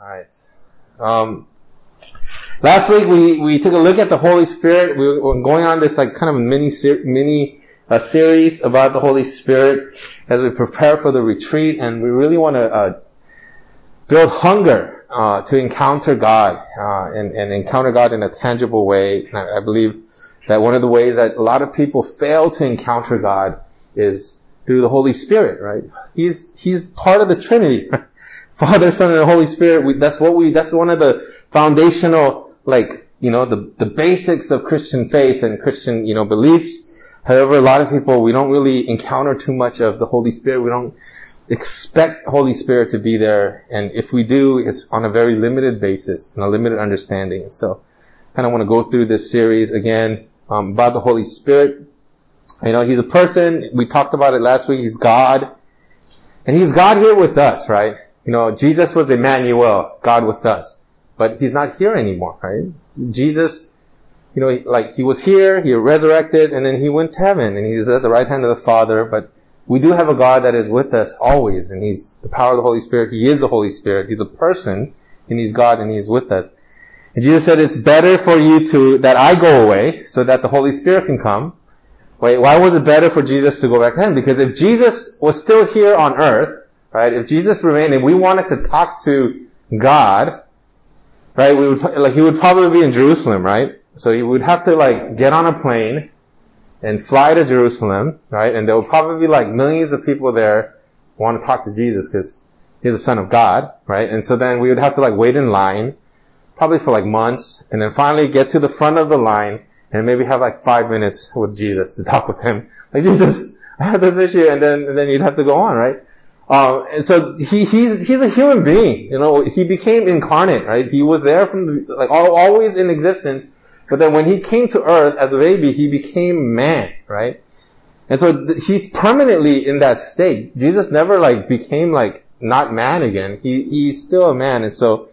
Alright. Um, last week we, we took a look at the Holy Spirit. We were going on this like kind of mini, mini uh, series about the Holy Spirit as we prepare for the retreat and we really want to uh, build hunger uh, to encounter God uh, and, and encounter God in a tangible way. And I, I believe that one of the ways that a lot of people fail to encounter God is through the Holy Spirit, right? He's, he's part of the Trinity. Father, Son, and Holy Spirit, we, that's what we, that's one of the foundational, like, you know, the, the basics of Christian faith and Christian, you know, beliefs. However, a lot of people, we don't really encounter too much of the Holy Spirit. We don't expect Holy Spirit to be there. And if we do, it's on a very limited basis and a limited understanding. So, kind of want to go through this series again, um, about the Holy Spirit. You know, he's a person. We talked about it last week. He's God. And he's God here with us, right? You know, Jesus was Emmanuel, God with us. But he's not here anymore, right? Jesus, you know, like he was here, he resurrected, and then he went to heaven, and he's at the right hand of the Father, but we do have a God that is with us always, and he's the power of the Holy Spirit. He is the Holy Spirit. He's a person, and he's God, and he's with us. And Jesus said, it's better for you to, that I go away, so that the Holy Spirit can come. Wait, why was it better for Jesus to go back then? Because if Jesus was still here on earth, right, if Jesus remained and we wanted to talk to God, right, we would, like, he would probably be in Jerusalem, right? So he would have to like get on a plane and fly to Jerusalem, right? And there would probably be like millions of people there want to talk to Jesus because he's the son of God, right? And so then we would have to like wait in line, probably for like months, and then finally get to the front of the line and maybe have like five minutes with Jesus to talk with him. Like Jesus, I have this issue, and then and then you'd have to go on, right? Um, and so he he's he's a human being, you know. He became incarnate, right? He was there from the, like all, always in existence, but then when he came to Earth as a baby, he became man, right? And so th- he's permanently in that state. Jesus never like became like not man again. He he's still a man, and so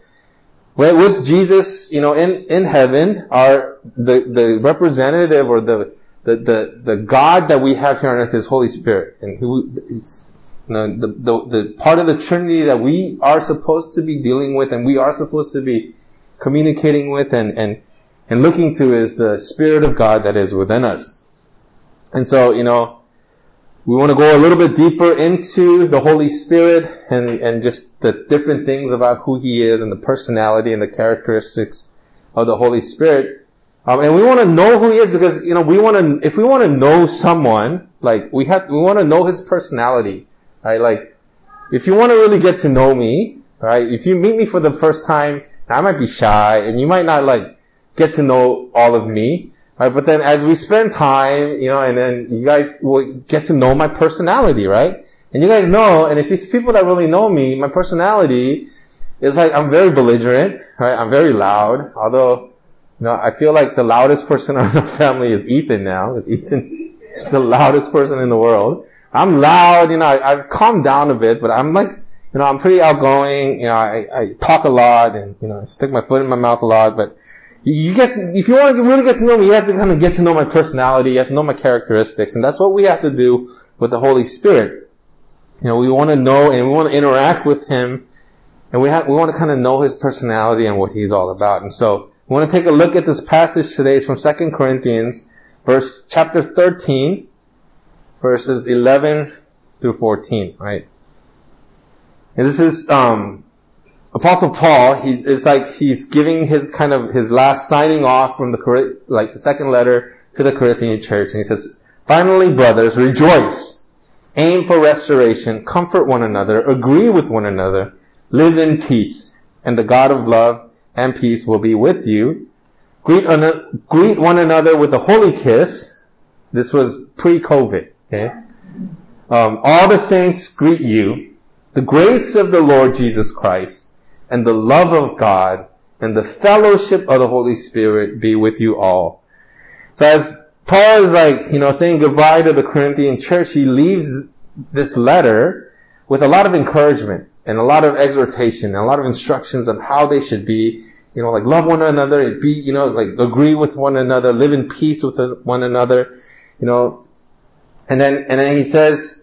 with Jesus, you know, in, in heaven, are the, the representative or the, the, the, the God that we have here on earth is Holy Spirit. And who, it's, the, the, the part of the Trinity that we are supposed to be dealing with and we are supposed to be communicating with and, and, and looking to is the Spirit of God that is within us. And so, you know, we want to go a little bit deeper into the Holy Spirit and, and just the different things about who He is and the personality and the characteristics of the Holy Spirit. Um, and we want to know who He is because, you know, we want to, if we want to know someone, like, we have, we want to know His personality, right? Like, if you want to really get to know me, right? If you meet me for the first time, I might be shy and you might not like get to know all of me. Right, but then as we spend time, you know, and then you guys will get to know my personality, right? And you guys know, and if it's people that really know me, my personality is like, I'm very belligerent, right? I'm very loud, although, you know, I feel like the loudest person in our family is Ethan now, because Ethan is the loudest person in the world. I'm loud, you know, I, I've calmed down a bit, but I'm like, you know, I'm pretty outgoing, you know, I, I talk a lot and, you know, I stick my foot in my mouth a lot, but you get, if you want to really get to know me, you have to kind of get to know my personality, you have to know my characteristics, and that's what we have to do with the Holy Spirit. You know, we want to know and we want to interact with Him, and we have, we want to kind of know His personality and what He's all about. And so, we want to take a look at this passage today. It's from 2 Corinthians, verse, chapter 13, verses 11 through 14, right? And this is, um, Apostle Paul, he's, it's like he's giving his kind of, his last signing off from the, like the second letter to the Corinthian church. And he says, finally brothers, rejoice. Aim for restoration, comfort one another, agree with one another, live in peace, and the God of love and peace will be with you. Greet, greet one another with a holy kiss. This was pre-COVID, okay? Um, all the saints greet you. The grace of the Lord Jesus Christ and the love of God and the fellowship of the Holy Spirit be with you all. So as Paul is like, you know, saying goodbye to the Corinthian church, he leaves this letter with a lot of encouragement and a lot of exhortation and a lot of instructions on how they should be, you know, like love one another, and be, you know, like agree with one another, live in peace with one another, you know, and then, and then he says,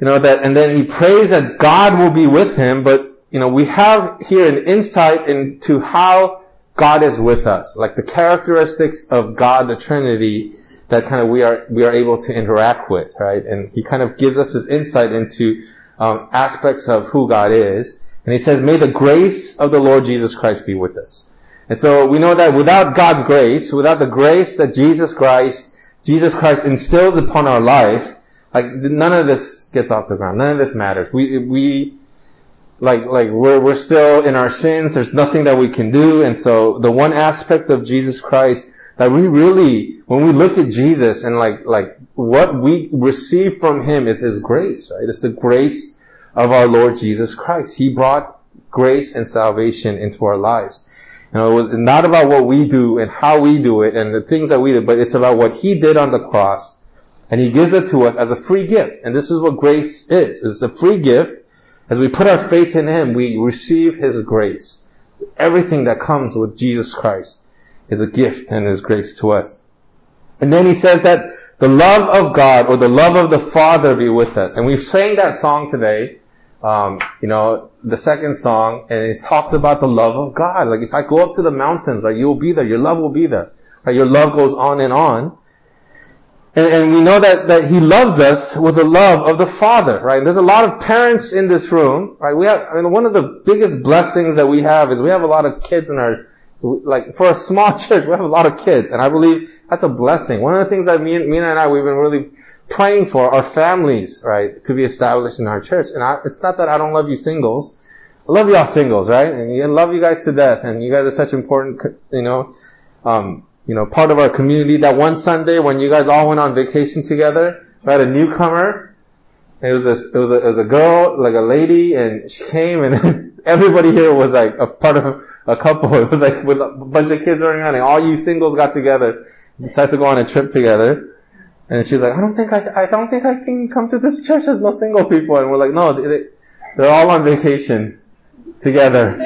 you know, that, and then he prays that God will be with him, but you know, we have here an insight into how God is with us, like the characteristics of God, the Trinity, that kind of we are we are able to interact with, right? And He kind of gives us this insight into um, aspects of who God is. And He says, "May the grace of the Lord Jesus Christ be with us." And so we know that without God's grace, without the grace that Jesus Christ Jesus Christ instills upon our life, like none of this gets off the ground. None of this matters. We we like like we're we're still in our sins. There's nothing that we can do, and so the one aspect of Jesus Christ that we really, when we look at Jesus and like like what we receive from Him is His grace, right? It's the grace of our Lord Jesus Christ. He brought grace and salvation into our lives. You know, it was not about what we do and how we do it and the things that we do, but it's about what He did on the cross. And He gives it to us as a free gift. And this is what grace is. It's a free gift. As we put our faith in Him, we receive His grace. Everything that comes with Jesus Christ is a gift and His grace to us. And then He says that the love of God or the love of the Father be with us. And we've sang that song today um, you know, the second song, and it talks about the love of God. Like if I go up to the mountains, right, you'll be there. Your love will be there. Right? Your love goes on and on. And, and we know that, that He loves us with the love of the Father, right? And there's a lot of parents in this room, right? We have, I mean, one of the biggest blessings that we have is we have a lot of kids in our, like, for a small church, we have a lot of kids. And I believe that's a blessing. One of the things that me and, Mina and I, we've been really praying for our families, right, to be established in our church. And I, it's not that I don't love you singles. I love y'all singles, right? And I love you guys to death. And you guys are such important, you know, um, you know, part of our community. That one Sunday when you guys all went on vacation together, we had a newcomer. It was a, it was a, it was a girl, like a lady, and she came and everybody here was like a part of a couple. It was like with a bunch of kids running around and all you singles got together, decided to go on a trip together. And she's like, I don't think I, I don't think I can come to this church. There's no single people. And we're like, no, they, they're all on vacation together.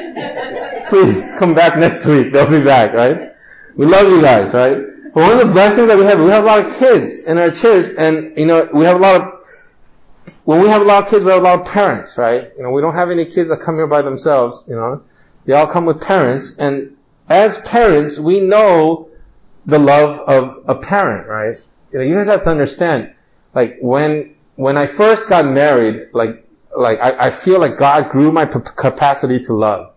Please come back next week. They'll be back, right? We love you guys, right? But one of the blessings that we have, we have a lot of kids in our church, and you know, we have a lot of. When we have a lot of kids, we have a lot of parents, right? You know, we don't have any kids that come here by themselves. You know, they all come with parents, and as parents, we know the love of a parent, right? You know, you guys have to understand, like when, when I first got married, like, like I, I feel like God grew my p- capacity to love.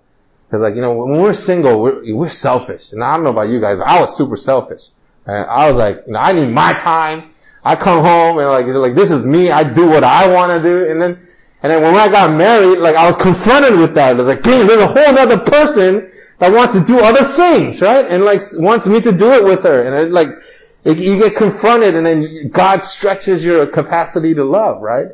Cause like, you know, when we're single, we're, we're selfish. And I don't know about you guys, but I was super selfish. And I was like, you know, I need my time. I come home and like, like this is me. I do what I want to do. And then, and then when I got married, like I was confronted with that. I was like, damn, there's a whole other person that wants to do other things, right? And like wants me to do it with her. And it, like, you get confronted and then God stretches your capacity to love, right?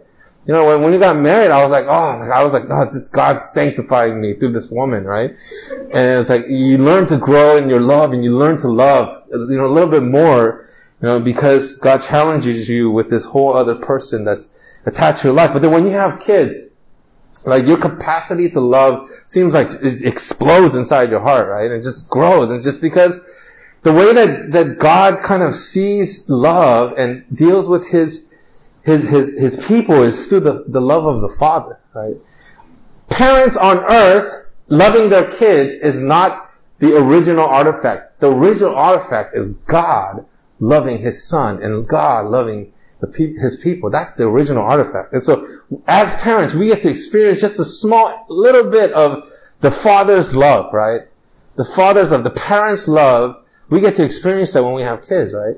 You know, when, when you got married, I was like, oh, I was like, oh, this God's sanctifying me through this woman, right? And it's like, you learn to grow in your love and you learn to love, you know, a little bit more, you know, because God challenges you with this whole other person that's attached to your life. But then when you have kids, like your capacity to love seems like it explodes inside your heart, right? It just grows. And just because the way that, that God kind of sees love and deals with his, his, his, his people is through the, the love of the Father, right? Parents on earth loving their kids is not the original artifact. The original artifact is God loving his son and God loving the, his people. That's the original artifact. And so, as parents, we get to experience just a small, little bit of the Father's love, right? The Father's love, the parents' love we get to experience that when we have kids, right?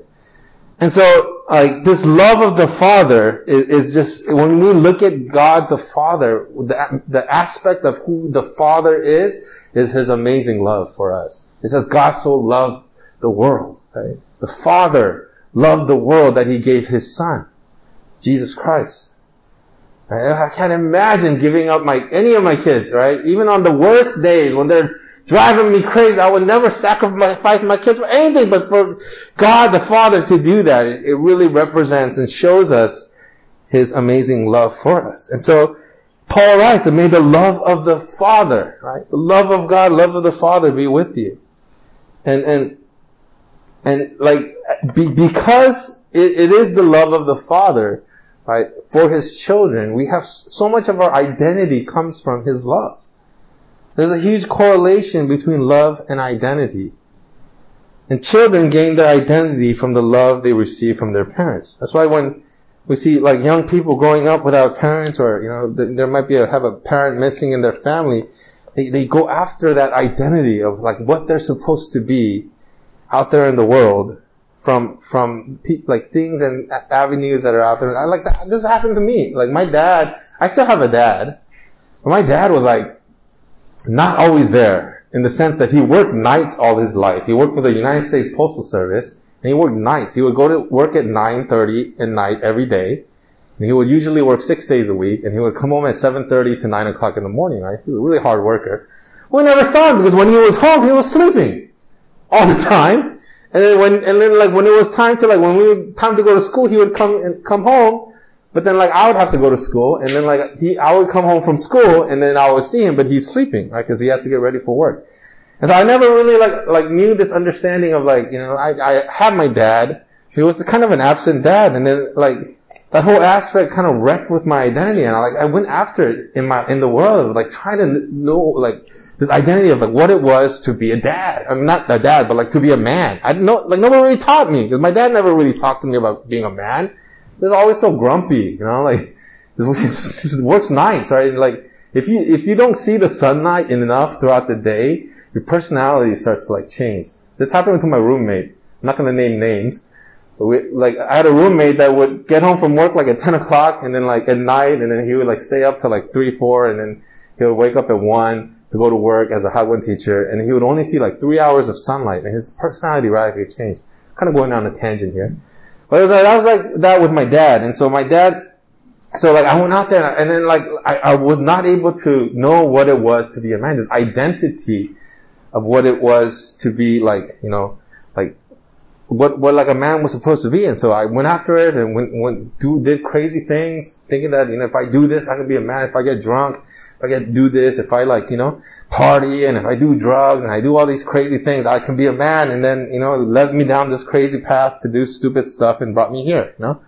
And so, like, this love of the Father is, is, just, when we look at God the Father, the, the aspect of who the Father is, is His amazing love for us. It says, God so loved the world, right? The Father loved the world that He gave His Son, Jesus Christ. Right? I can't imagine giving up my, any of my kids, right? Even on the worst days when they're driving me crazy. I would never sacrifice my kids for anything, but for God the Father to do that, it really represents and shows us His amazing love for us. And so, Paul writes, may the love of the Father, right? The love of God, love of the Father be with you. And, and, and like, be, because it, it is the love of the Father, right, for His children, we have so much of our identity comes from His love. There's a huge correlation between love and identity. And children gain their identity from the love they receive from their parents. That's why when we see like young people growing up without parents or, you know, there might be a, have a parent missing in their family, they, they go after that identity of like what they're supposed to be out there in the world from, from pe- like things and avenues that are out there. I like that. This happened to me. Like my dad, I still have a dad, but my dad was like not always there in the sense that he worked nights all his life. He worked for the United States Postal Service and he worked nights. He would go to work at 9.30 at night every day. And he would usually work six days a week and he would come home at 7.30 to 9 o'clock in the morning, right? He was a really hard worker. We never saw him because when he was home, he was sleeping all the time. And then when, and then like when it was time to like, when we time to go to school, he would come and come home. But then like I would have to go to school and then like he, I would come home from school and then I would see him, but he's sleeping, right? Cause he has to get ready for work. And so I never really like, like knew this understanding of like, you know, I, I had my dad. He was kind of an absent dad. And then like, that whole aspect kind of wrecked with my identity. And I like, I went after it in my, in the world, like trying to know, like, this identity of like what it was to be a dad. I mean, not a dad, but like to be a man. I didn't know, like nobody really taught me because my dad never really talked to me about being a man. He was always so grumpy, you know, like, works nights, right? Like, if you, if you don't see the sunlight enough throughout the day, your personality starts to like change. This happened to my roommate. I'm not gonna name names. But we, like, I had a roommate that would get home from work like at 10 o'clock and then like at night and then he would like stay up till like 3, 4 and then he would wake up at 1 to go to work as a Hagwon teacher and he would only see like 3 hours of sunlight and his personality radically changed. Kind of going down a tangent here. But was like, I was like that with my dad and so my dad so like I went out there and then like I, I was not able to know what it was to be a man. This identity of what it was to be like, you know, like what what like a man was supposed to be. And so I went after it and went went do did crazy things, thinking that you know if I do this I can be a man. If I get drunk, if I get do this, if I like you know party and if I do drugs and I do all these crazy things, I can be a man. And then you know led me down this crazy path to do stupid stuff and brought me here. You know,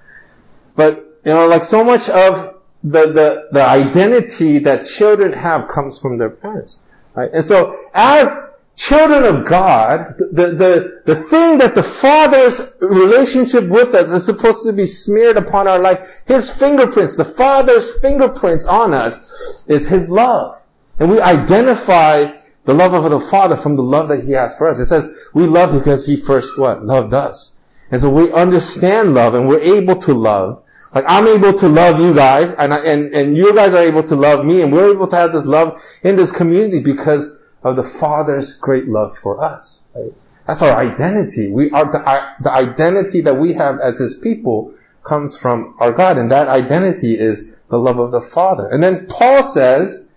but you know like so much of the the the identity that children have comes from their parents. Right? And so as children of God, the, the, the thing that the Father's relationship with us is supposed to be smeared upon our life, His fingerprints, the Father's fingerprints on us is His love. And we identify the love of the Father from the love that He has for us. It says, we love because He first what? Loved us. And so we understand love and we're able to love. Like I'm able to love you guys and, and, and you guys are able to love me and we're able to have this love in this community because of the Father's great love for us. Right? That's our identity. We are the, the identity that we have as His people comes from our God, and that identity is the love of the Father. And then Paul says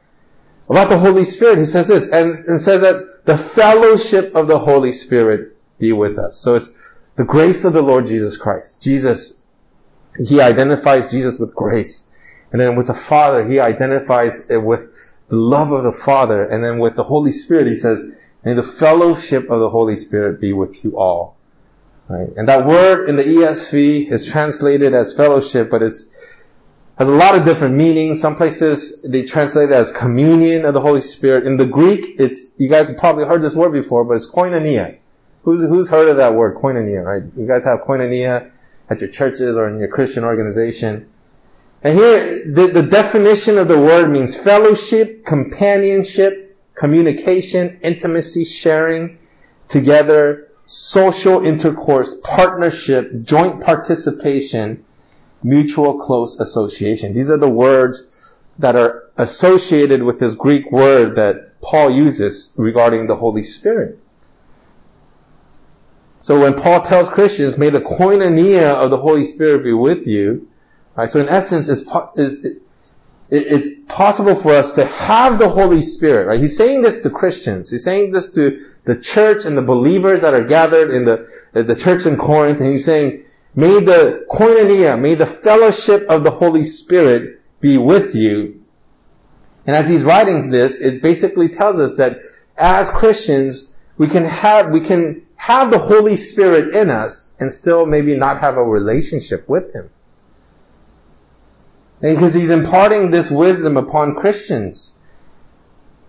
about the Holy Spirit, he says this, and, and says that the fellowship of the Holy Spirit be with us. So it's the grace of the Lord Jesus Christ. Jesus, he identifies Jesus with grace. And then with the Father, he identifies it with the love of the Father, and then with the Holy Spirit, he says, and the fellowship of the Holy Spirit be with you all. Right? And that word in the ESV is translated as fellowship, but it's has a lot of different meanings. Some places they translate it as communion of the Holy Spirit. In the Greek, it's you guys have probably heard this word before, but it's koinonia. Who's who's heard of that word, koinonia? Right? You guys have koinonia at your churches or in your Christian organization. And here, the, the definition of the word means fellowship, companionship, communication, intimacy, sharing together, social intercourse, partnership, joint participation, mutual close association. These are the words that are associated with this Greek word that Paul uses regarding the Holy Spirit. So when Paul tells Christians, may the koinonia of the Holy Spirit be with you, Right? So in essence, is, it's, it's possible for us to have the Holy Spirit, right? He's saying this to Christians. He's saying this to the church and the believers that are gathered in the, uh, the church in Corinth. And he's saying, may the koinonia, may the fellowship of the Holy Spirit be with you. And as he's writing this, it basically tells us that as Christians, we can have, we can have the Holy Spirit in us and still maybe not have a relationship with Him. Because he's imparting this wisdom upon Christians.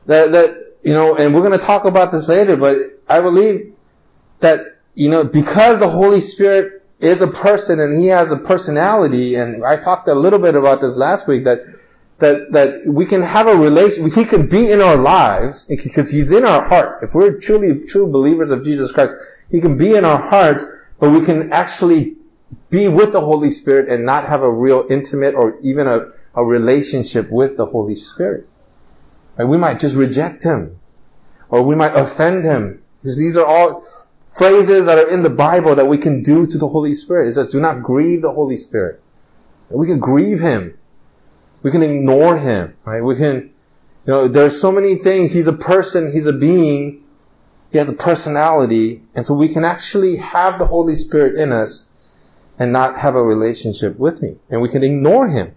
That, that you know, and we're going to talk about this later, but I believe that, you know, because the Holy Spirit is a person and he has a personality, and I talked a little bit about this last week, that, that, that we can have a relation, he can be in our lives, because he's in our hearts. If we're truly true believers of Jesus Christ, he can be in our hearts, but we can actually be with the Holy Spirit and not have a real intimate or even a, a relationship with the Holy Spirit. We might just reject Him. Or we might offend Him. These are all phrases that are in the Bible that we can do to the Holy Spirit. It says, do not grieve the Holy Spirit. We can grieve Him. We can ignore Him, right? We can, you know, there's so many things. He's a person, He's a being, He has a personality, and so we can actually have the Holy Spirit in us and not have a relationship with me. And we can ignore Him.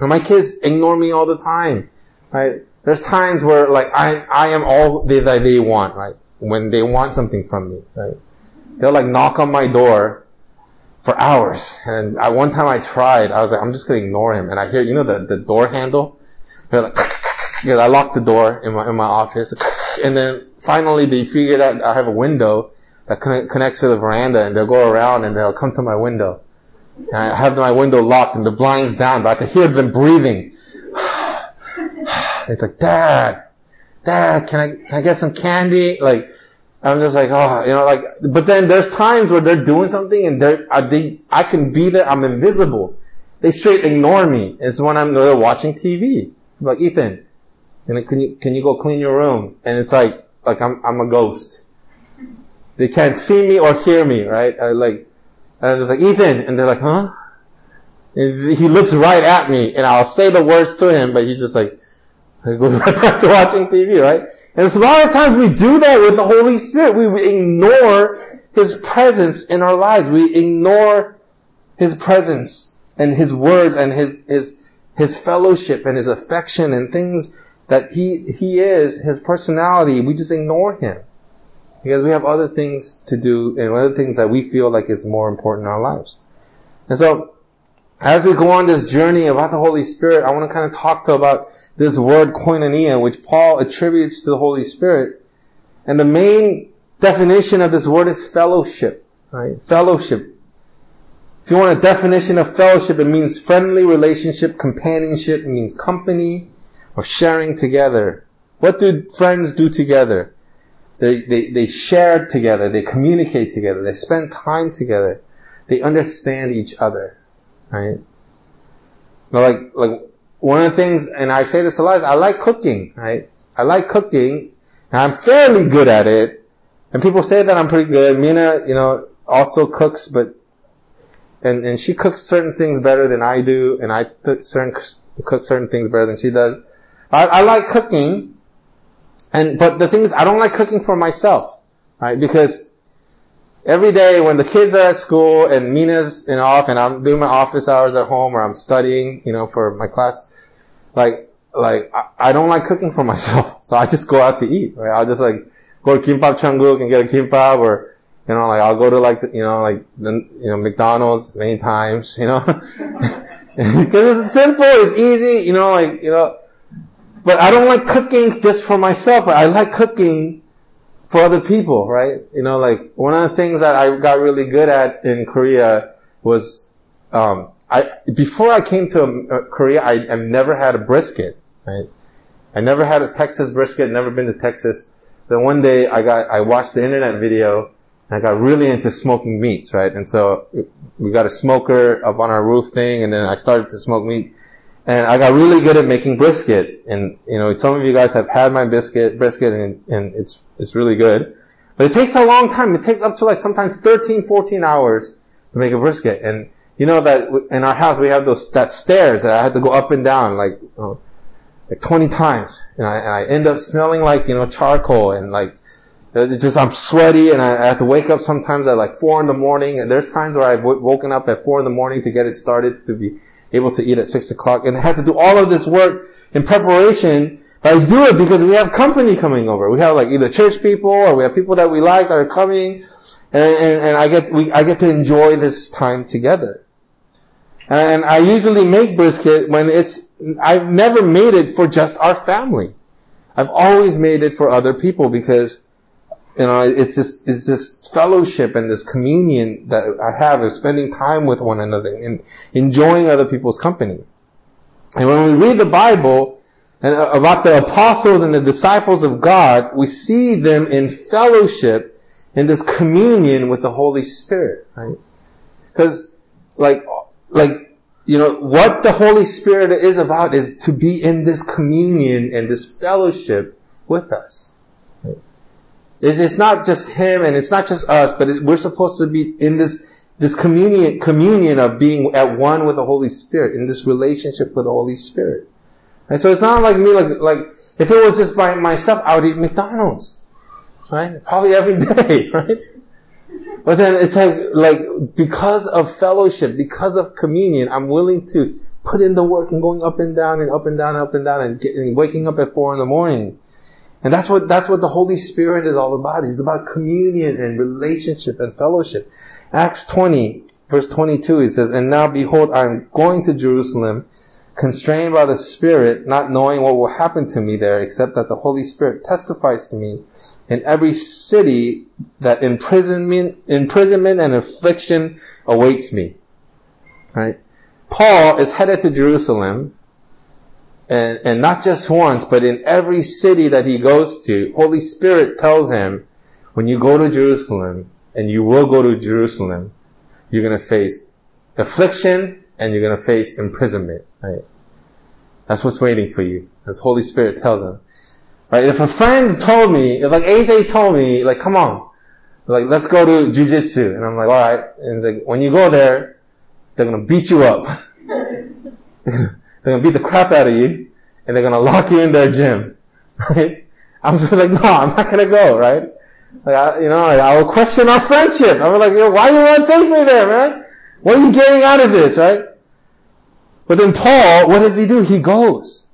And my kids ignore me all the time, right? There's times where like I, I am all that they, they want, right? When they want something from me, right? They'll like knock on my door for hours. And at one time I tried, I was like, I'm just gonna ignore him. And I hear, you know, the, the door handle? They're like, because I locked the door in my, in my office. And then finally they figured out I have a window that connects to the veranda and they'll go around and they'll come to my window. And I have my window locked and the blinds down, but I can hear them breathing. it's like, Dad, Dad, can I, can I get some candy? Like, I'm just like, oh, you know, like, but then there's times where they're doing something and they're, I, they, I can be there, I'm invisible. They straight ignore me. It's when I'm they're watching TV. I'm like, Ethan, can you, can you go clean your room? And it's like, like I'm, I'm a ghost. They can't see me or hear me, right? I like, and I'm just like, Ethan, and they're like, huh? And he looks right at me, and I'll say the words to him, but he's just like, he goes right back to watching TV, right? And so a lot of times we do that with the Holy Spirit. We ignore His presence in our lives. We ignore His presence and His words and His, His, His fellowship and His affection and things that He, He is, His personality. We just ignore Him. Because we have other things to do and other things that we feel like is more important in our lives. And so, as we go on this journey about the Holy Spirit, I want to kind of talk to about this word koinonia, which Paul attributes to the Holy Spirit. And the main definition of this word is fellowship, right? Fellowship. If you want a definition of fellowship, it means friendly relationship, companionship, it means company or sharing together. What do friends do together? They, they, they share together, they communicate together, they spend time together, they understand each other, right? But Like, like, one of the things, and I say this a lot, is I like cooking, right? I like cooking, and I'm fairly good at it, and people say that I'm pretty good. Mina, you know, also cooks, but, and, and she cooks certain things better than I do, and I cook certain, cook certain things better than she does. I, I like cooking, and, but the thing is, I don't like cooking for myself, right? Because every day when the kids are at school and Mina's in off and I'm doing my office hours at home or I'm studying, you know, for my class, like, like, I, I don't like cooking for myself. So I just go out to eat, right? I'll just like go to Kimbap Cheonguk and get a kimbap or, you know, like I'll go to like, the, you know, like, the, you know, McDonald's many times, you know? Because it's simple, it's easy, you know, like, you know, but I don't like cooking just for myself. I like cooking for other people, right? You know, like one of the things that I got really good at in Korea was, um, I before I came to uh, Korea, I, I've never had a brisket, right? I never had a Texas brisket, never been to Texas. Then one day I got, I watched the internet video and I got really into smoking meats, right? And so we got a smoker up on our roof thing and then I started to smoke meat. And I got really good at making brisket. And, you know, some of you guys have had my biscuit, brisket and, and it's, it's really good. But it takes a long time. It takes up to like sometimes 13, 14 hours to make a brisket. And you know that in our house we have those, that stairs that I had to go up and down like, like 20 times. And I, and I end up smelling like, you know, charcoal and like, it's just, I'm sweaty and I, I have to wake up sometimes at like four in the morning. And there's times where I've w- woken up at four in the morning to get it started to be able to eat at six o'clock and have to do all of this work in preparation. But I do it because we have company coming over. We have like either church people or we have people that we like that are coming, and, and, and I get we I get to enjoy this time together. And I usually make brisket when it's I've never made it for just our family. I've always made it for other people because, you know, it's just, it's this fellowship and this communion that I have of spending time with one another and enjoying other people's company. And when we read the Bible and uh, about the apostles and the disciples of God, we see them in fellowship in this communion with the Holy Spirit, right? Because, like, like, you know, what the Holy Spirit is about is to be in this communion and this fellowship with us. It's not just Him and it's not just us, but we're supposed to be in this, this communion, communion of being at one with the Holy Spirit, in this relationship with the Holy Spirit. And so it's not like me, like, like, if it was just by myself, I would eat McDonald's. Right? Probably every day, right? But then it's like, like, because of fellowship, because of communion, I'm willing to put in the work and going up and down and up and down, and up and down and, get, and waking up at four in the morning. And that's what, that's what the Holy Spirit is all about. It's about communion and relationship and fellowship. Acts 20, verse 22, it says, And now behold, I am going to Jerusalem, constrained by the Spirit, not knowing what will happen to me there, except that the Holy Spirit testifies to me in every city that imprisonment, imprisonment and affliction awaits me. Right? Paul is headed to Jerusalem, and, and not just once, but in every city that he goes to, Holy Spirit tells him, when you go to Jerusalem, and you will go to Jerusalem, you're gonna face affliction, and you're gonna face imprisonment, right? That's what's waiting for you, as Holy Spirit tells him. Right? If a friend told me, if like AJ told me, like, come on, like, let's go to jujitsu. And I'm like, alright. And it's like, when you go there, they're gonna beat you up. they're gonna beat the crap out of you, and they're gonna lock you in their gym. Right? I'm just like, no, I'm not gonna go, right? Like, I, you know, I will question our friendship. I'm like, why you want to take me there, man? What are you getting out of this, right? But then Paul, what does he do? He goes.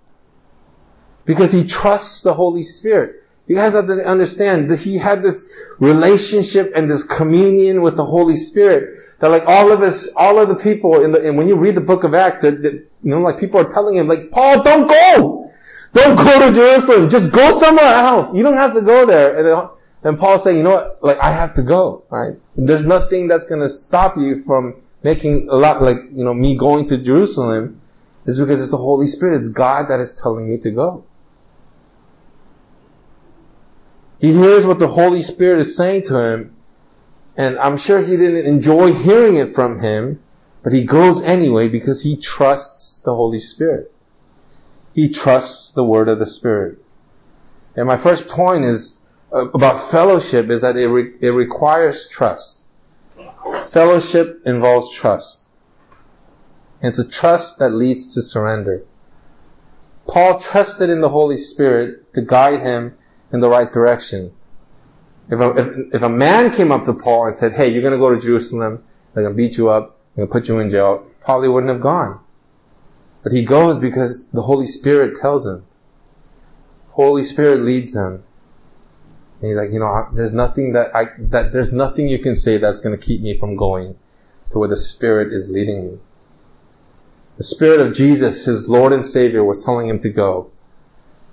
Because he trusts the Holy Spirit. You guys have to understand that he had this relationship and this communion with the Holy Spirit that like all of us, all of the people in the, and when you read the book of Acts, that, you know, like people are telling him like, Paul, don't go! Don't go to Jerusalem! Just go somewhere else! You don't have to go there. And, then, and Paul's saying, you know what? Like, I have to go, right? There's nothing that's gonna stop you from making a lot, like, you know, me going to Jerusalem is because it's the Holy Spirit. It's God that is telling me to go. He hears what the Holy Spirit is saying to him, and I'm sure he didn't enjoy hearing it from him, but he goes anyway because he trusts the Holy Spirit. He trusts the word of the Spirit. And my first point is uh, about fellowship is that it, re- it requires trust. Fellowship involves trust. and It's a trust that leads to surrender. Paul trusted in the Holy Spirit to guide him in the right direction. If a, if, if a man came up to Paul and said, hey, you're gonna go to Jerusalem, they're gonna beat you up, they're gonna put you in jail, probably wouldn't have gone. But he goes because the Holy Spirit tells him. Holy Spirit leads him. And he's like, you know, there's nothing that I, that there's nothing you can say that's gonna keep me from going to where the Spirit is leading me. The Spirit of Jesus, his Lord and Savior, was telling him to go.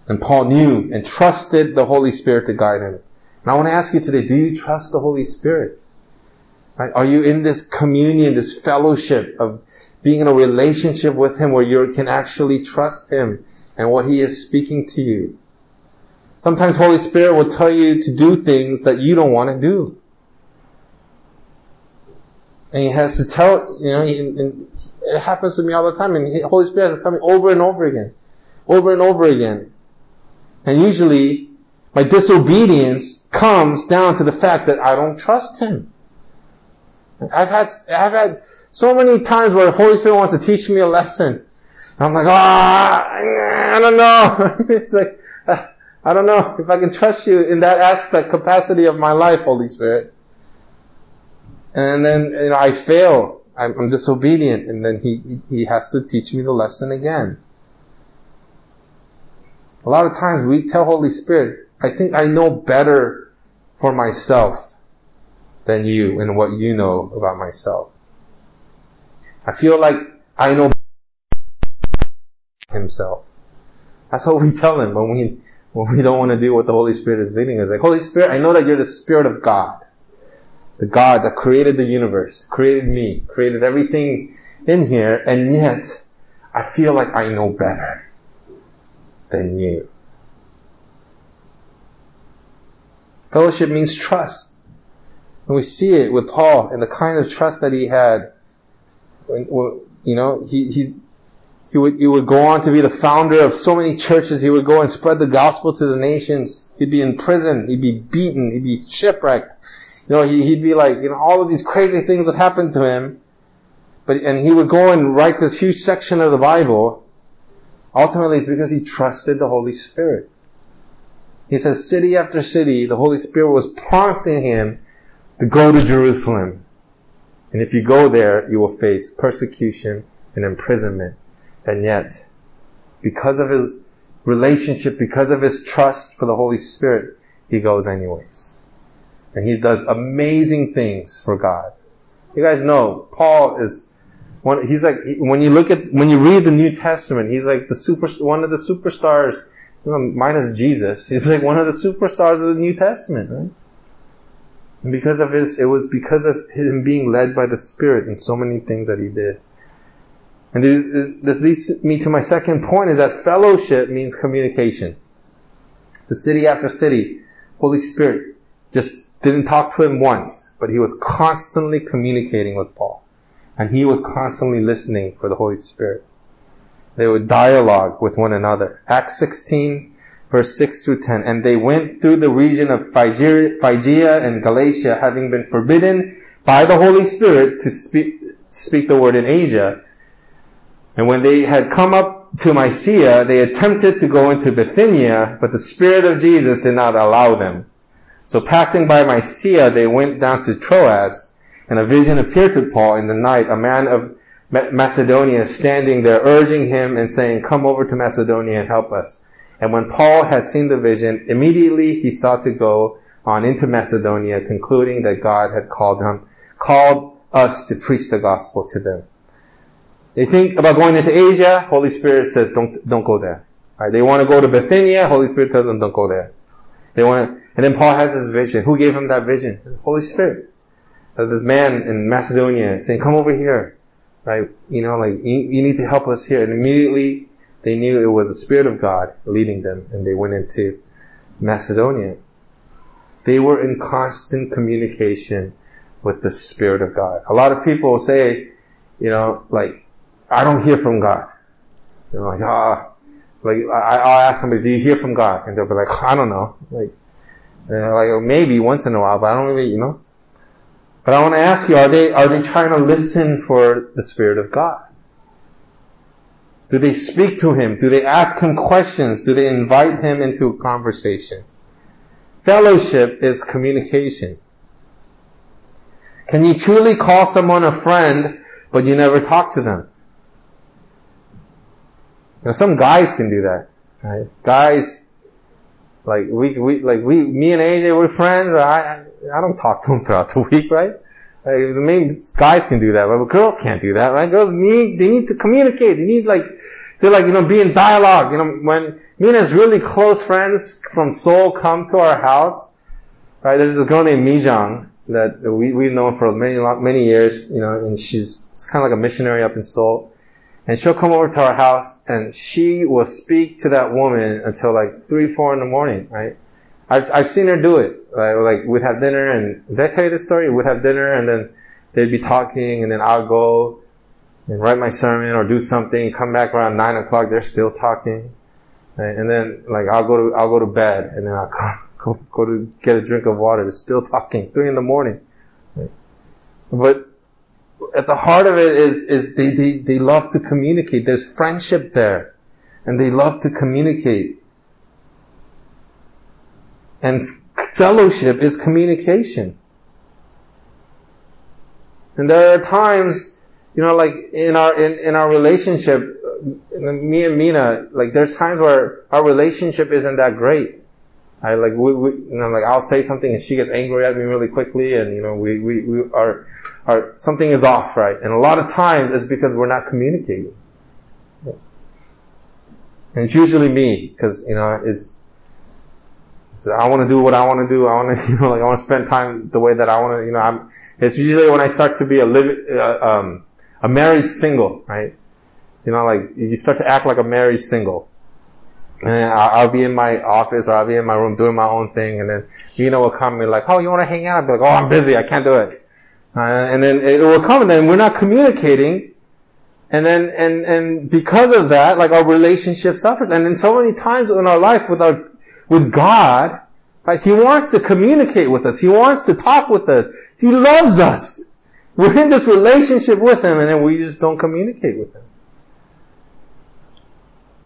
And Paul knew and trusted the Holy Spirit to guide him. And I want to ask you today, do you trust the Holy Spirit? Right? Are you in this communion, this fellowship of being in a relationship with Him where you can actually trust Him and what He is speaking to you? Sometimes Holy Spirit will tell you to do things that you don't want to do. And He has to tell, you know, it happens to me all the time and Holy Spirit has to tell me over and over again. Over and over again. And usually, my disobedience comes down to the fact that I don't trust Him. I've had, I've had so many times where the Holy Spirit wants to teach me a lesson. And I'm like, ah, oh, I don't know. it's like, I don't know if I can trust you in that aspect, capacity of my life, Holy Spirit. And then, you know, I fail. I'm, I'm disobedient. And then He, He has to teach me the lesson again. A lot of times we tell Holy Spirit, I think I know better for myself than you and what you know about myself. I feel like I know himself. That's what we tell him when we when we don't want to do what the Holy Spirit is leading us. Like, Holy Spirit, I know that you're the Spirit of God. The God that created the universe, created me, created everything in here, and yet I feel like I know better than you. Fellowship means trust. And we see it with Paul and the kind of trust that he had. You know, he, he's, he would, he would go on to be the founder of so many churches. He would go and spread the gospel to the nations. He'd be in prison. He'd be beaten. He'd be shipwrecked. You know, he, he'd be like, you know, all of these crazy things would happen to him. But, and he would go and write this huge section of the Bible. Ultimately, it's because he trusted the Holy Spirit. He says, city after city, the Holy Spirit was prompting him to go to Jerusalem. And if you go there, you will face persecution and imprisonment. And yet, because of his relationship, because of his trust for the Holy Spirit, he goes anyways. And he does amazing things for God. You guys know, Paul is one, he's like, when you look at, when you read the New Testament, he's like the super, one of the superstars minus Jesus. He's like one of the superstars of the New Testament, right? And because of his, it was because of him being led by the Spirit in so many things that he did. And this, this leads me to my second point is that fellowship means communication. To city after city, Holy Spirit just didn't talk to him once, but he was constantly communicating with Paul. And he was constantly listening for the Holy Spirit. They would dialogue with one another. Acts 16 verse 6 through 10. And they went through the region of Phrygia and Galatia, having been forbidden by the Holy Spirit to speak, speak the word in Asia. And when they had come up to Mysia, they attempted to go into Bithynia, but the Spirit of Jesus did not allow them. So passing by Mysia, they went down to Troas, and a vision appeared to Paul in the night. A man of Macedonia standing there urging him and saying, come over to Macedonia and help us. And when Paul had seen the vision, immediately he sought to go on into Macedonia, concluding that God had called him, called us to preach the gospel to them. They think about going into Asia, Holy Spirit says, don't, don't go there. Right? They want to go to Bithynia, Holy Spirit tells them, don't go there. They want to, and then Paul has this vision. Who gave him that vision? Holy Spirit. This man in Macedonia saying, come over here right? You know, like, you, need to help us here. And immediately they knew it was the Spirit of God leading them and they went into Macedonia. They were in constant communication with the Spirit of God. A lot of people say, you know, like, I don't hear from God. They're like, ah, like, I, I'll ask somebody, do you hear from God? And they'll be like, I don't know. Like, like, maybe once in a while, but I don't really, you know. But I want to ask you, are they, are they trying to listen for the Spirit of God? Do they speak to Him? Do they ask Him questions? Do they invite Him into conversation? Fellowship is communication. Can you truly call someone a friend, but you never talk to them? Know, some guys can do that. Right? Guys, like we, we, like we, me and AJ, we're friends, but I, I don't talk to them throughout the week, right? Like, maybe guys can do that, but girls can't do that, right? Girls need, they need to communicate. They need like, they're like, you know, be in dialogue. You know, when me and his really close friends from Seoul come to our house, right, there's a girl named Mijang that we, we've known for many, many years, you know, and she's kind of like a missionary up in Seoul. And she'll come over to our house and she will speak to that woman until like three, four in the morning, right? I've, I've seen her do it. Right? Like we'd have dinner and, did I tell you this story? We'd have dinner and then they'd be talking and then I'll go and write my sermon or do something, come back around nine o'clock, they're still talking. Right? And then like I'll go to, I'll go to bed and then I'll go, go, go to get a drink of water, they're still talking, three in the morning. But at the heart of it is, is they, they, they love to communicate. There's friendship there. And they love to communicate. And fellowship is communication. And there are times, you know, like in our, in, in our relationship, uh, me and Mina, like there's times where our relationship isn't that great. I like we, we you know like I'll say something and she gets angry at me really quickly and you know we we, we are are something is off right and a lot of times it's because we're not communicating and it's usually me because you know is So I want to do what I want to do. I want to, you know, like I want to spend time the way that I want to, you know, I'm, it's usually when I start to be a living, uh, um, a married single, right? You know, like you start to act like a married single. And I'll, be in my office or I'll be in my room doing my own thing and then you know will come and like, oh, you want to hang out? I'll be like, oh, I'm busy. I can't do it. Uh, and then it will come and then we're not communicating. And then, and, and because of that, like our relationship suffers. And then so many times in our life with our, with God, right, He wants to communicate with us. He wants to talk with us. He loves us. We're in this relationship with Him and then we just don't communicate with Him.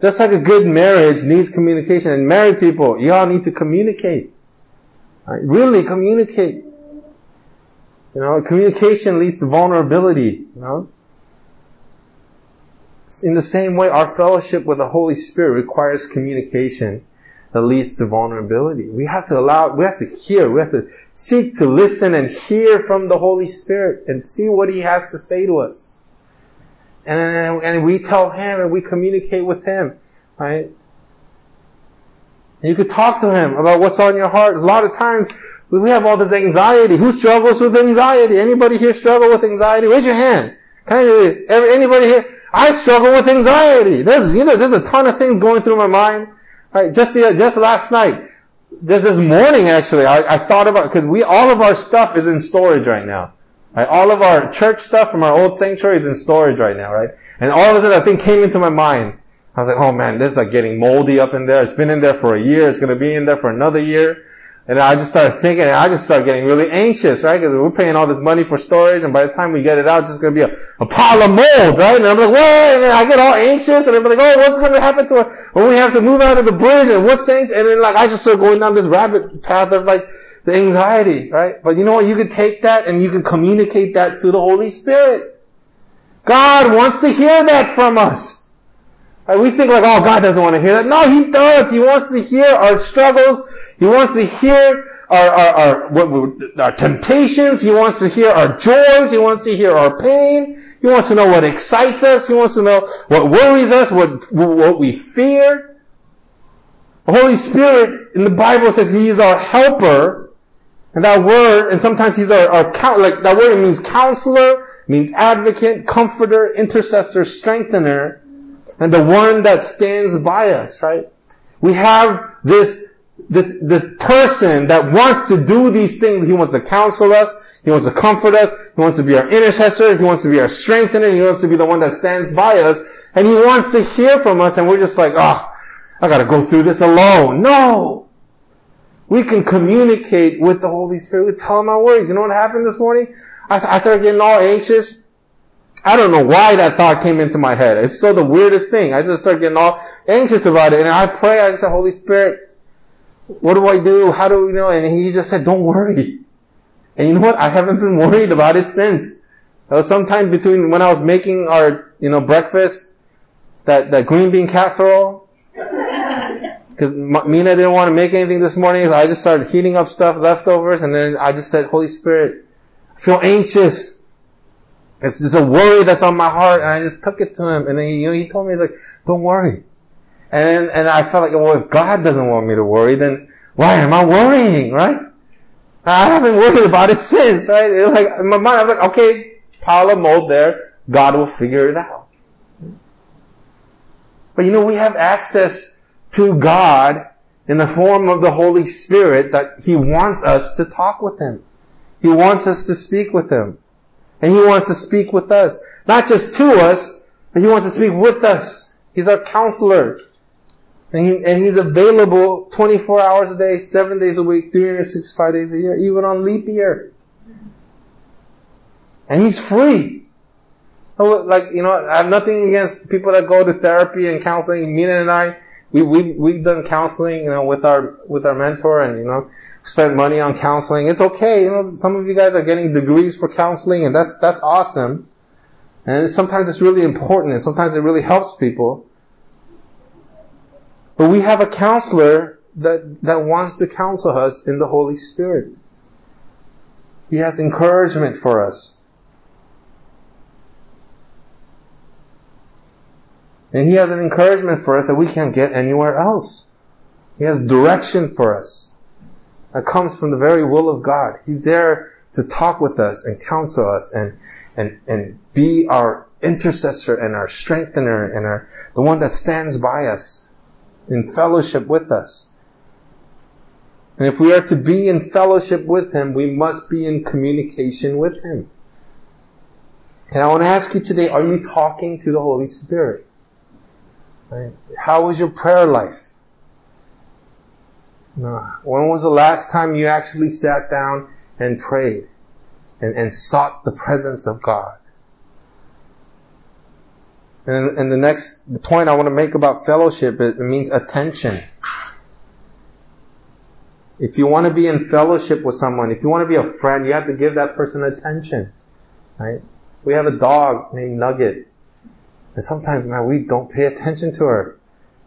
Just like a good marriage needs communication and married people, y'all need to communicate. Right? Really communicate. You know, communication leads to vulnerability, you know. In the same way, our fellowship with the Holy Spirit requires communication that leads to vulnerability. We have to allow, we have to hear, we have to seek to listen and hear from the Holy Spirit and see what He has to say to us. And, and we tell Him and we communicate with Him, right? And you could talk to Him about what's on your heart. A lot of times, we have all this anxiety. Who struggles with anxiety? Anybody here struggle with anxiety? Raise your hand. Can I, anybody here? I struggle with anxiety. There's, you know, there's a ton of things going through my mind. Right? Just the, just last night, just this morning actually, I, I thought about, cause we, all of our stuff is in storage right now. Right? All of our church stuff from our old sanctuary is in storage right now, right? And all of a sudden, a thing came into my mind. I was like, oh man, this is like getting moldy up in there. It's been in there for a year. It's going to be in there for another year. And I just started thinking, and I just started getting really anxious, right? Because we're paying all this money for storage, and by the time we get it out, it's just going to be a, a pile of mold, right? And I'm like, what? And then I get all anxious, and I'm like, oh, what's going to happen to it when we have to move out of the bridge, and what's saying? And then like, I just start going down this rabbit path of like, the anxiety, right? But you know what? You can take that and you can communicate that to the Holy Spirit. God wants to hear that from us. Right? We think like, oh, God doesn't want to hear that. No, He does. He wants to hear our struggles. He wants to hear our, our, our, our temptations. He wants to hear our joys. He wants to hear our pain. He wants to know what excites us. He wants to know what worries us, what, what we fear. The Holy Spirit in the Bible says He is our helper and that word, and sometimes he's our, our like that word means counselor, means advocate, comforter, intercessor, strengthener, and the one that stands by us, right? We have this, this, this person that wants to do these things. He wants to counsel us. He wants to comfort us. He wants to be our intercessor. He wants to be our strengthener. He wants to be the one that stands by us. And he wants to hear from us. And we're just like, oh, I gotta go through this alone. No! We can communicate with the Holy Spirit. We tell Him our worries. You know what happened this morning? I, I started getting all anxious. I don't know why that thought came into my head. It's so the weirdest thing. I just started getting all anxious about it. And I pray, I just said, Holy Spirit, what do I do? How do we know? And He just said, don't worry. And you know what? I haven't been worried about it since. That was sometime between when I was making our, you know, breakfast, that, that green bean casserole, because Mina didn't want to make anything this morning, so I just started heating up stuff, leftovers, and then I just said, Holy Spirit, I feel anxious. It's just a worry that's on my heart, and I just took it to him, and then he, you know, he told me, he's like, don't worry. And and I felt like, well, if God doesn't want me to worry, then why am I worrying, right? I haven't worried about it since, right? It like, in my mind, I'm like, okay, pile of mold there, God will figure it out. But you know, we have access to God in the form of the Holy Spirit that He wants us to talk with Him. He wants us to speak with Him. And He wants to speak with us. Not just to us, but He wants to speak with us. He's our counselor. And, he, and He's available 24 hours a day, 7 days a week, 365 days a year, even on leap year. And He's free. Like, you know, I have nothing against people that go to therapy and counseling. Mina and I, we, we, we've done counseling, you know, with our, with our mentor and, you know, spent money on counseling. It's okay. You know, some of you guys are getting degrees for counseling and that's, that's awesome. And sometimes it's really important and sometimes it really helps people. But we have a counselor that, that wants to counsel us in the Holy Spirit. He has encouragement for us. And He has an encouragement for us that we can't get anywhere else. He has direction for us. that comes from the very will of God. He's there to talk with us and counsel us and, and, and be our intercessor and our strengthener and our, the one that stands by us in fellowship with us. And if we are to be in fellowship with Him, we must be in communication with Him. And I want to ask you today, are you talking to the Holy Spirit? Right? How was your prayer life? When was the last time you actually sat down and prayed and, and sought the presence of God? And, and the next point I want to make about fellowship, it, it means attention. If you want to be in fellowship with someone, if you want to be a friend, you have to give that person attention. Right? We have a dog named Nugget. And sometimes, man, we don't pay attention to her.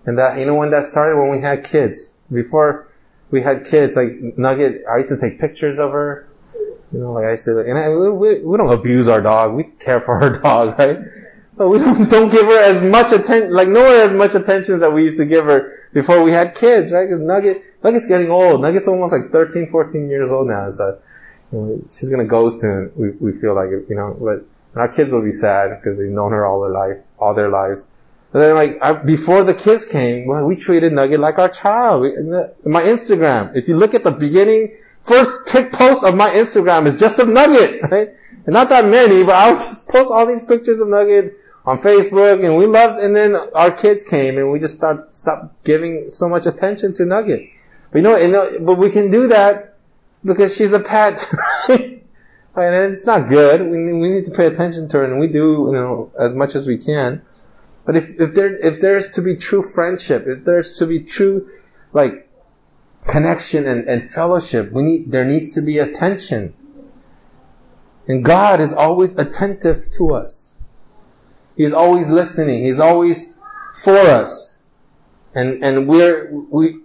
And that, you know when that started? When we had kids. Before we had kids, like Nugget, I used to take pictures of her. You know, like I said, and I, we, we don't abuse our dog. We care for our dog, right? But we don't, don't give her as much attention, like nowhere as much attention as we used to give her before we had kids, right? Cause Nugget, Nugget's getting old. Nugget's almost like 13, 14 years old now. So, you know, she's gonna go soon. We, we feel like you know, but our kids will be sad because they've known her all their life, all their lives. And then like, before the kids came, well, we treated Nugget like our child. We, the, my Instagram, if you look at the beginning, first pick post of my Instagram is just of Nugget, right? And not that many, but I'll just post all these pictures of Nugget on Facebook and we loved, and then our kids came and we just start, stopped giving so much attention to Nugget. But you know, you uh, know, but we can do that because she's a pet. right? And it's not good. We, we need to pay attention to her and we do, you know, as much as we can. But if, if there, if there's to be true friendship, if there's to be true, like, connection and, and fellowship, we need, there needs to be attention. And God is always attentive to us. He's always listening. He's always for us. And, and we're, we,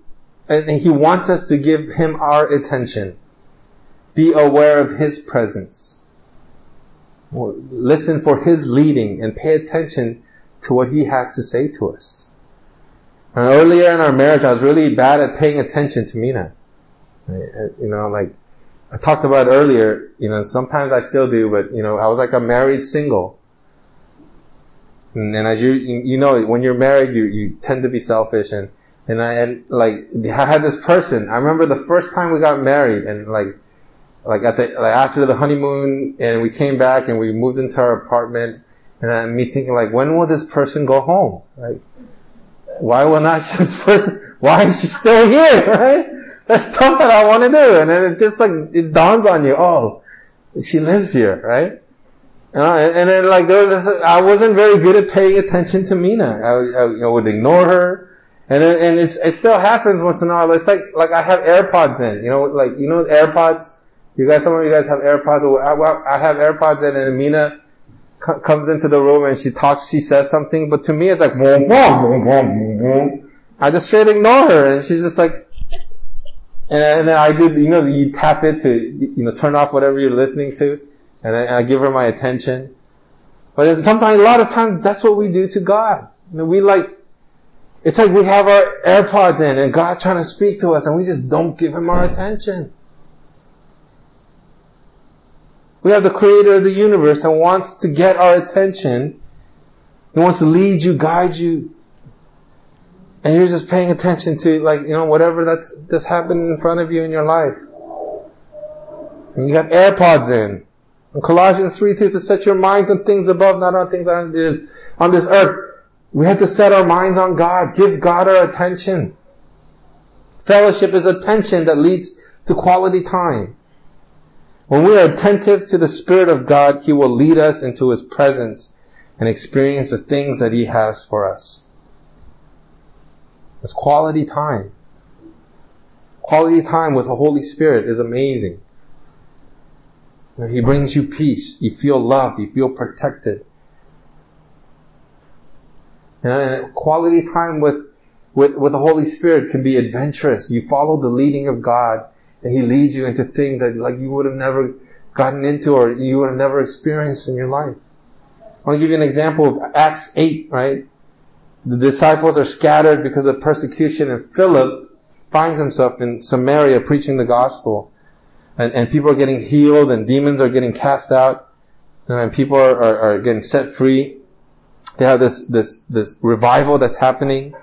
and He wants us to give Him our attention. Be aware of His presence. Listen for His leading and pay attention to what He has to say to us. And earlier in our marriage, I was really bad at paying attention to Mina. You know, like, I talked about earlier, you know, sometimes I still do, but, you know, I was like a married single. And, and as you, you know, when you're married, you, you tend to be selfish and, and I had, like, I had this person, I remember the first time we got married and like, like at the, like after the honeymoon and we came back and we moved into our apartment and then me thinking like, when will this person go home? Like, why will not this person, why is she still here, right? There's stuff that I want to do and then it just like, it dawns on you, oh, she lives here, right? Uh, and then like there was this, I wasn't very good at paying attention to Mina. I, I, I would ignore her, and it, and it still happens once in a while. It's like like I have AirPods in, you know, like you know AirPods. You guys, some of you guys have AirPods. I, I have AirPods in, and Mina comes into the room and she talks. She says something, but to me it's like boom, boom, boom, boom. I just straight ignore her, and she's just like. And, and then I do, you know, you tap it to, you know, turn off whatever you're listening to and I, and I give her my attention. But sometimes, a lot of times, that's what we do to God. We like, it's like we have our AirPods in and God's trying to speak to us and we just don't give Him our attention. We have the creator of the universe that wants to get our attention. He wants to lead you, guide you. And you're just paying attention to like, you know, whatever that's, that's happened in front of you in your life. And you got AirPods in. In Colossians 3 3 says, set your minds on things above, not on things on this, on this earth. We have to set our minds on God. Give God our attention. Fellowship is attention that leads to quality time. When we are attentive to the Spirit of God, He will lead us into His presence and experience the things that He has for us. It's quality time. Quality time with the Holy Spirit is amazing. He brings you peace. You feel love. You feel protected. And quality time with, with, with the Holy Spirit can be adventurous. You follow the leading of God and He leads you into things that like you would have never gotten into or you would have never experienced in your life. I want to give you an example of Acts 8, right? The disciples are scattered because of persecution and Philip finds himself in Samaria preaching the gospel. And, and people are getting healed and demons are getting cast out. And people are, are, are getting set free. They have this, this, this revival that's happening.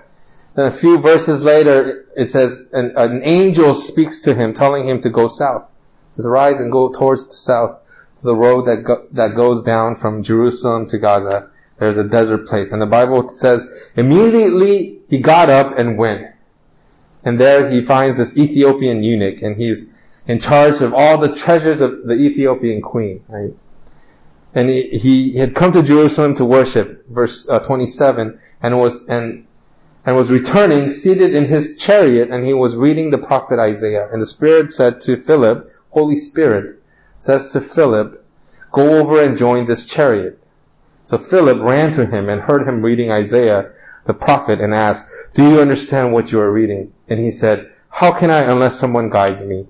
Then a few verses later, it says, an, an angel speaks to him, telling him to go south. It says, rise and go towards the south, to the road that, go, that goes down from Jerusalem to Gaza. There's a desert place. And the Bible says, immediately he got up and went. And there he finds this Ethiopian eunuch, and he's in charge of all the treasures of the Ethiopian queen, right? And he, he had come to Jerusalem to worship, verse uh, 27, and was, and, and was returning seated in his chariot, and he was reading the prophet Isaiah. And the Spirit said to Philip, Holy Spirit says to Philip, go over and join this chariot. So Philip ran to him and heard him reading Isaiah the prophet and asked, do you understand what you are reading? And he said, how can I unless someone guides me?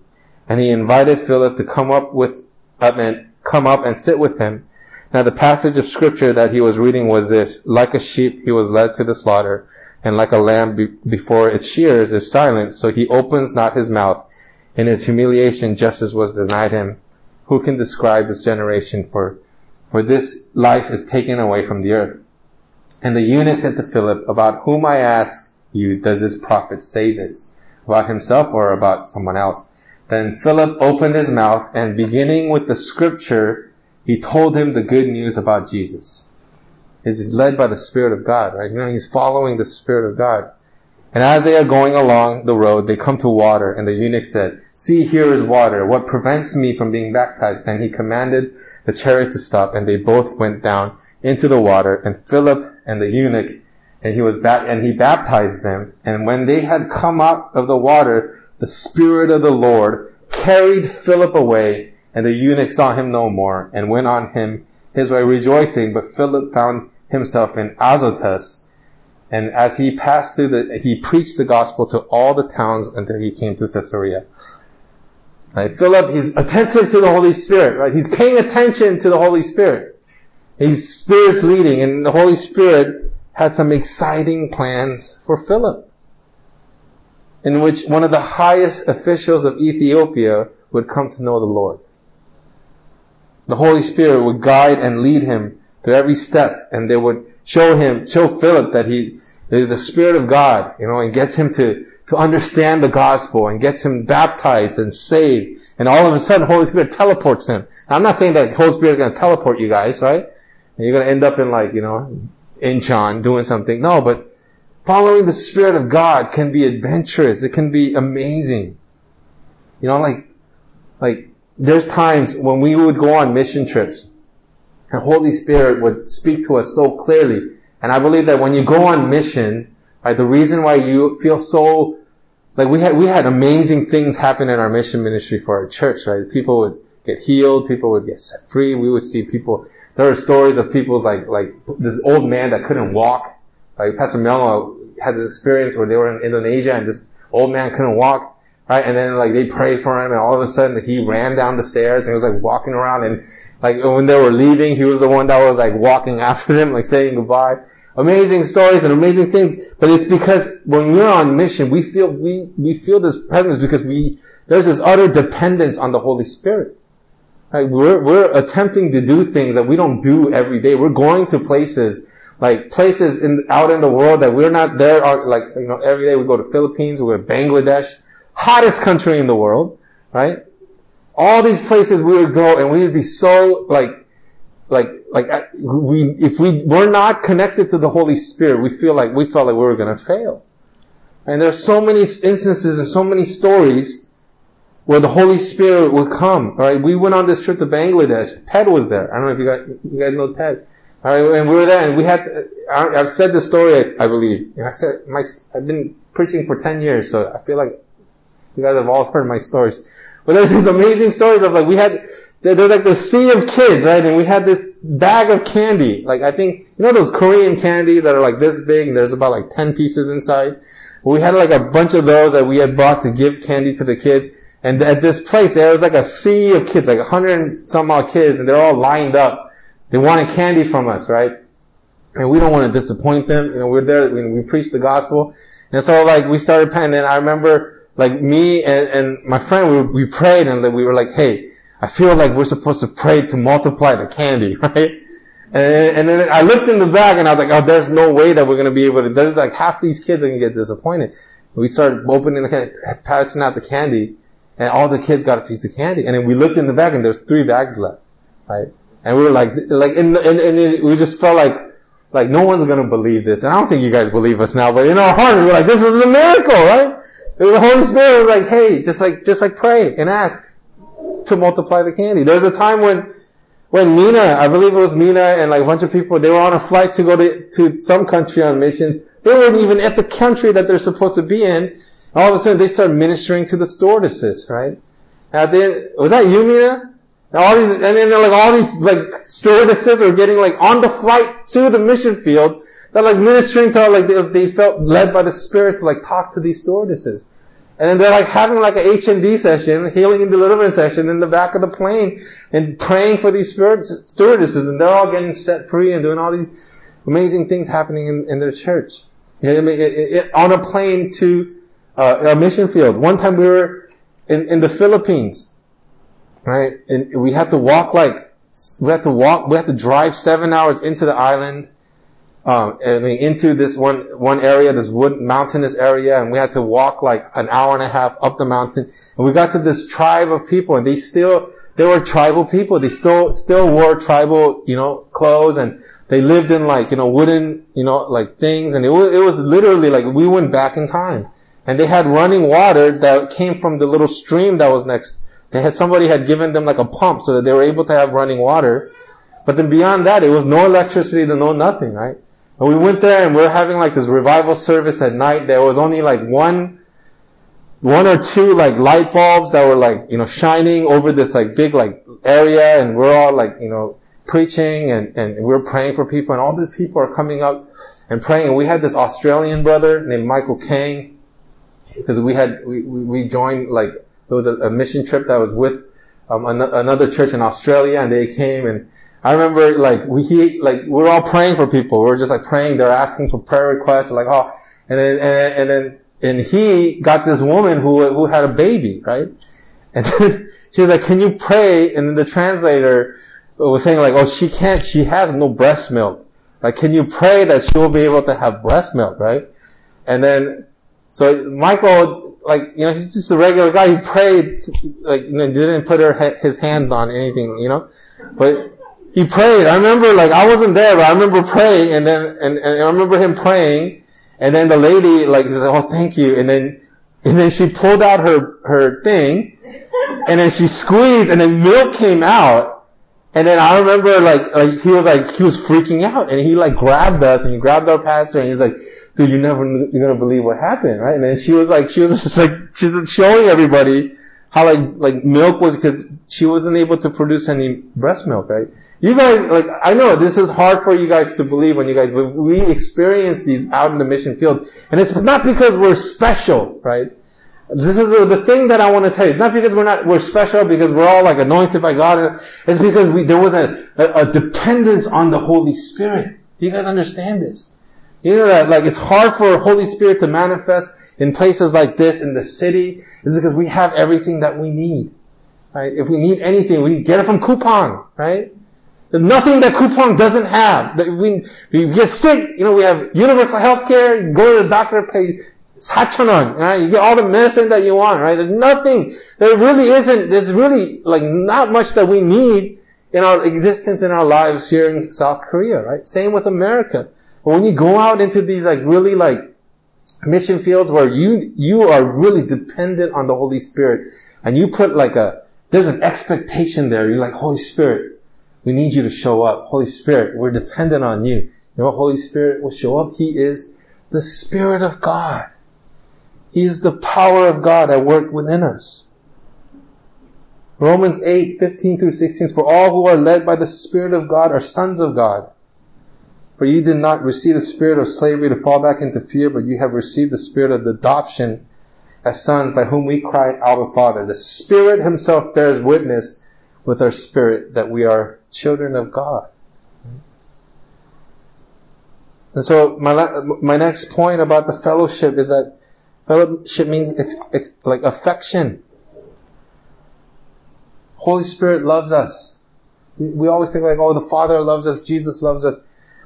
And he invited Philip to come up with, uh, come up and sit with him. Now the passage of scripture that he was reading was this, like a sheep he was led to the slaughter, and like a lamb be- before its shears is silent, so he opens not his mouth. In his humiliation justice was denied him. Who can describe this generation for, for this life is taken away from the earth? And the eunuch said to Philip, about whom I ask you does this prophet say this? About himself or about someone else? Then Philip opened his mouth and beginning with the scripture, he told him the good news about Jesus. He's led by the Spirit of God, right? You know, he's following the Spirit of God. And as they are going along the road, they come to water, and the eunuch said, See, here is water. What prevents me from being baptized? And he commanded the chariot to stop, and they both went down into the water, and Philip and the eunuch, and he was and he baptized them. And when they had come out of the water, the Spirit of the Lord carried Philip away, and the eunuch saw him no more, and went on him his way rejoicing. But Philip found himself in Azotus, and as he passed through the, he preached the gospel to all the towns until he came to Caesarea. Right? Philip, he's attentive to the Holy Spirit, right? He's paying attention to the Holy Spirit. He's Spirit's leading, and the Holy Spirit had some exciting plans for Philip. In which one of the highest officials of Ethiopia would come to know the Lord. The Holy Spirit would guide and lead him through every step, and they would show him, show Philip that he is the Spirit of God, you know, and gets him to, to understand the gospel and gets him baptized and saved. And all of a sudden, Holy Spirit teleports him. Now, I'm not saying that Holy Spirit is going to teleport you guys, right? And you're going to end up in like, you know, Incheon doing something. No, but following the Spirit of God can be adventurous. It can be amazing. You know, like, like, there's times when we would go on mission trips the Holy Spirit would speak to us so clearly. And I believe that when you go on mission, right, the reason why you feel so, like we had, we had amazing things happen in our mission ministry for our church, right? People would get healed, people would get set free, we would see people, there are stories of people's like, like this old man that couldn't walk. Like Pastor Melmo had this experience where they were in Indonesia and this old man couldn't walk, right? And then like they prayed for him and all of a sudden he ran down the stairs and he was like walking around and like when they were leaving, he was the one that was like walking after them, like saying goodbye. Amazing stories and amazing things. But it's because when we're on mission, we feel, we, we feel this presence because we, there's this utter dependence on the Holy Spirit. Right? We're, we're attempting to do things that we don't do every day. We're going to places, like places in, out in the world that we're not there, are, like, you know, every day we go to Philippines, we go to Bangladesh, hottest country in the world, right? all these places we would go and we would be so like, like, like we, if we were not connected to the Holy Spirit, we feel like, we felt like we were gonna fail. And there's so many instances and so many stories where the Holy Spirit would come. Alright, we went on this trip to Bangladesh. Ted was there. I don't know if you guys, you guys know Ted. And we were there and we had, I, have said the story, I, I believe. And I said, my, I've been preaching for 10 years, so I feel like you guys have all heard my stories. But there's these amazing stories of like, we had, there's like the sea of kids, right? And we had this bag of candy. Like, I think, you know those Korean candies that are like this big and there's about like 10 pieces inside? We had like a bunch of those that we had bought to give candy to the kids. And at this place, there was like a sea of kids, like a hundred and some odd kids, and they're all lined up. They wanted candy from us, right? And we don't want to disappoint them. You know, we're there, we, we preach the gospel. And so like, we started praying and I remember like me and, and my friend, we, we prayed and we were like, hey, I feel like we're supposed to pray to multiply the candy, right? And, and then I looked in the back and I was like, oh, there's no way that we're going to be able to, there's like half these kids are going to get disappointed. We started opening the candy, passing out the candy, and all the kids got a piece of candy. And then we looked in the bag and there's three bags left, right? And we were like, like, and, and, and we just felt like, like no one's gonna believe this. And I don't think you guys believe us now, but in our heart, we we're like, this is a miracle, right? The Holy Spirit was like, hey, just like, just like pray and ask to multiply the candy. There's a time when, when Mina, I believe it was Mina and like a bunch of people, they were on a flight to go to, to some country on missions. They weren't even at the country that they're supposed to be in. All of a sudden they start ministering to the stewardesses, right? And then, was that you, Mina? And all these, and then like all these like stewardesses are getting like on the flight to the mission field. They're like ministering to like they, they felt led by the Spirit to like talk to these stewardesses. And then they're like having like an H&D session, healing and deliverance session in the back of the plane and praying for these stewardesses and they're all getting set free and doing all these amazing things happening in, in their church. I mean, it, it, on a plane to uh, a mission field. One time we were in, in the Philippines, right? And we had to walk like, we had to walk, we had to drive seven hours into the island um, I mean, into this one one area, this wood mountainous area, and we had to walk like an hour and a half up the mountain. And we got to this tribe of people, and they still they were tribal people. They still still wore tribal, you know, clothes, and they lived in like you know wooden, you know, like things, and it was it was literally like we went back in time. And they had running water that came from the little stream that was next. They had somebody had given them like a pump so that they were able to have running water. But then beyond that, it was no electricity, no nothing, right? And we went there and we are having like this revival service at night. There was only like one, one or two like light bulbs that were like, you know, shining over this like big like area and we're all like, you know, preaching and, and we're praying for people and all these people are coming up and praying. And we had this Australian brother named Michael Kang because we had, we, we joined like, it was a, a mission trip that was with um, an, another church in Australia and they came and I remember like we like we're all praying for people. We're just like praying. They're asking for prayer requests. Like oh, and then and, and then and he got this woman who who had a baby, right? And then she was like, "Can you pray?" And then the translator was saying like, "Oh, she can't. She has no breast milk. Like, can you pray that she will be able to have breast milk, right?" And then so Michael, like you know, he's just a regular guy. He prayed, like know, didn't put her his hand on anything, you know, but he prayed. I remember, like, I wasn't there, but I remember praying, and then, and, and I remember him praying, and then the lady, like, said, oh, thank you, and then, and then she pulled out her, her thing, and then she squeezed, and then milk came out, and then I remember, like, like, he was like, he was freaking out, and he, like, grabbed us, and he grabbed our pastor, and he's like, dude, you never, you're gonna believe what happened, right? And then she was like, she was just like, she's showing everybody how, like, like, milk was, because she wasn't able to produce any breast milk, right? You guys, like, I know this is hard for you guys to believe when you guys, but we experience these out in the mission field. And it's not because we're special, right? This is the thing that I want to tell you. It's not because we're not, we're special because we're all like anointed by God. It's because we, there was a, a, a dependence on the Holy Spirit. Do you guys understand this? You know that, like, it's hard for Holy Spirit to manifest in places like this in the city is because we have everything that we need. Right? If we need anything, we get it from Coupang, right? There's nothing that Coupang doesn't have. That we, we get sick, you know, we have universal health care, go to the doctor, pay 4,000원, right? You get all the medicine that you want, right? There's nothing, there really isn't, there's really like not much that we need in our existence in our lives here in South Korea, right? Same with America. But when you go out into these like really like mission fields where you, you are really dependent on the Holy Spirit and you put like a, there's an expectation there. You're like, Holy Spirit, we need you to show up. Holy Spirit, we're dependent on you. You know Holy Spirit will show up? He is the Spirit of God. He is the power of God at work within us. Romans 8, 15 through 16 For all who are led by the Spirit of God are sons of God. For you did not receive the spirit of slavery to fall back into fear, but you have received the spirit of adoption as sons by whom we cry, Abba Father. The Spirit Himself bears witness with our spirit that we are children of God. And so my, my next point about the fellowship is that Fellowship means like affection. Holy Spirit loves us. We always think like, oh, the Father loves us, Jesus loves us.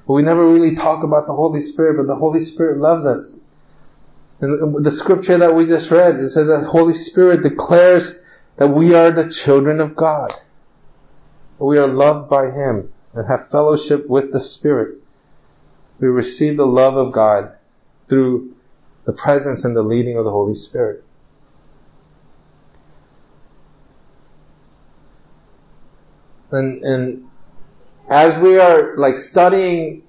But we never really talk about the Holy Spirit, but the Holy Spirit loves us. And the scripture that we just read, it says that Holy Spirit declares that we are the children of God. We are loved by Him and have fellowship with the Spirit. We receive the love of God through the presence and the leading of the Holy Spirit. And, and as we are like studying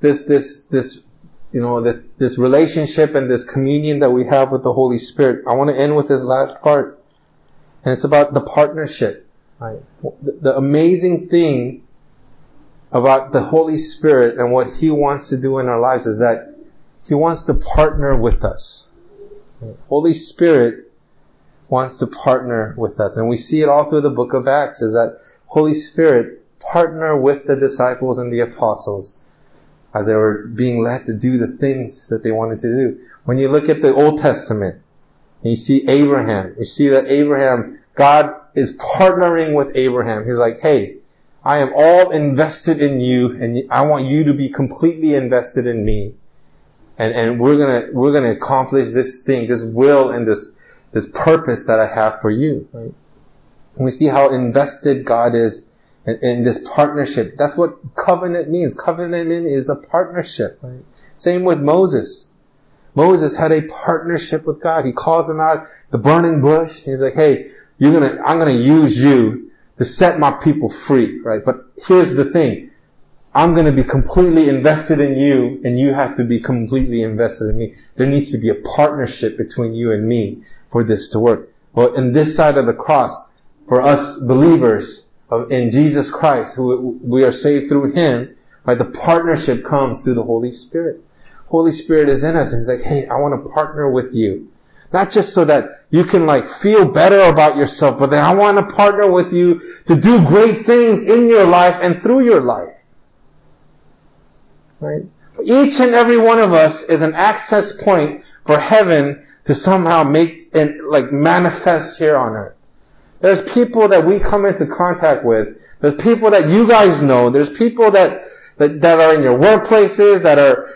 this, this, this, you know, that this relationship and this communion that we have with the Holy Spirit, I want to end with this last part. And it's about the partnership. Right? The, the amazing thing about the Holy Spirit and what He wants to do in our lives is that He wants to partner with us. Holy Spirit wants to partner with us. And we see it all through the book of Acts is that Holy Spirit partner with the disciples and the apostles as they were being led to do the things that they wanted to do. When you look at the Old Testament and you see Abraham, you see that Abraham, God is partnering with Abraham. He's like, hey, I am all invested in you and I want you to be completely invested in me. And, and we're gonna, we're gonna accomplish this thing, this will and this, this purpose that I have for you. Right? And we see how invested God is in, in, this partnership. That's what covenant means. Covenant is a partnership. Right? Same with Moses. Moses had a partnership with God. He calls him out the burning bush. He's like, hey, you're gonna, I'm gonna use you to set my people free, right? But here's the thing. I'm to be completely invested in you and you have to be completely invested in me. There needs to be a partnership between you and me for this to work. Well, in this side of the cross, for us believers in Jesus Christ, who we are saved through Him, right? The partnership comes through the Holy Spirit. Holy Spirit is in us. And He's like, hey, I want to partner with you. Not just so that you can like feel better about yourself, but then I want to partner with you to do great things in your life and through your life. Right? Each and every one of us is an access point for heaven to somehow make and like manifest here on earth. There's people that we come into contact with. There's people that you guys know. There's people that that, that are in your workplaces, that are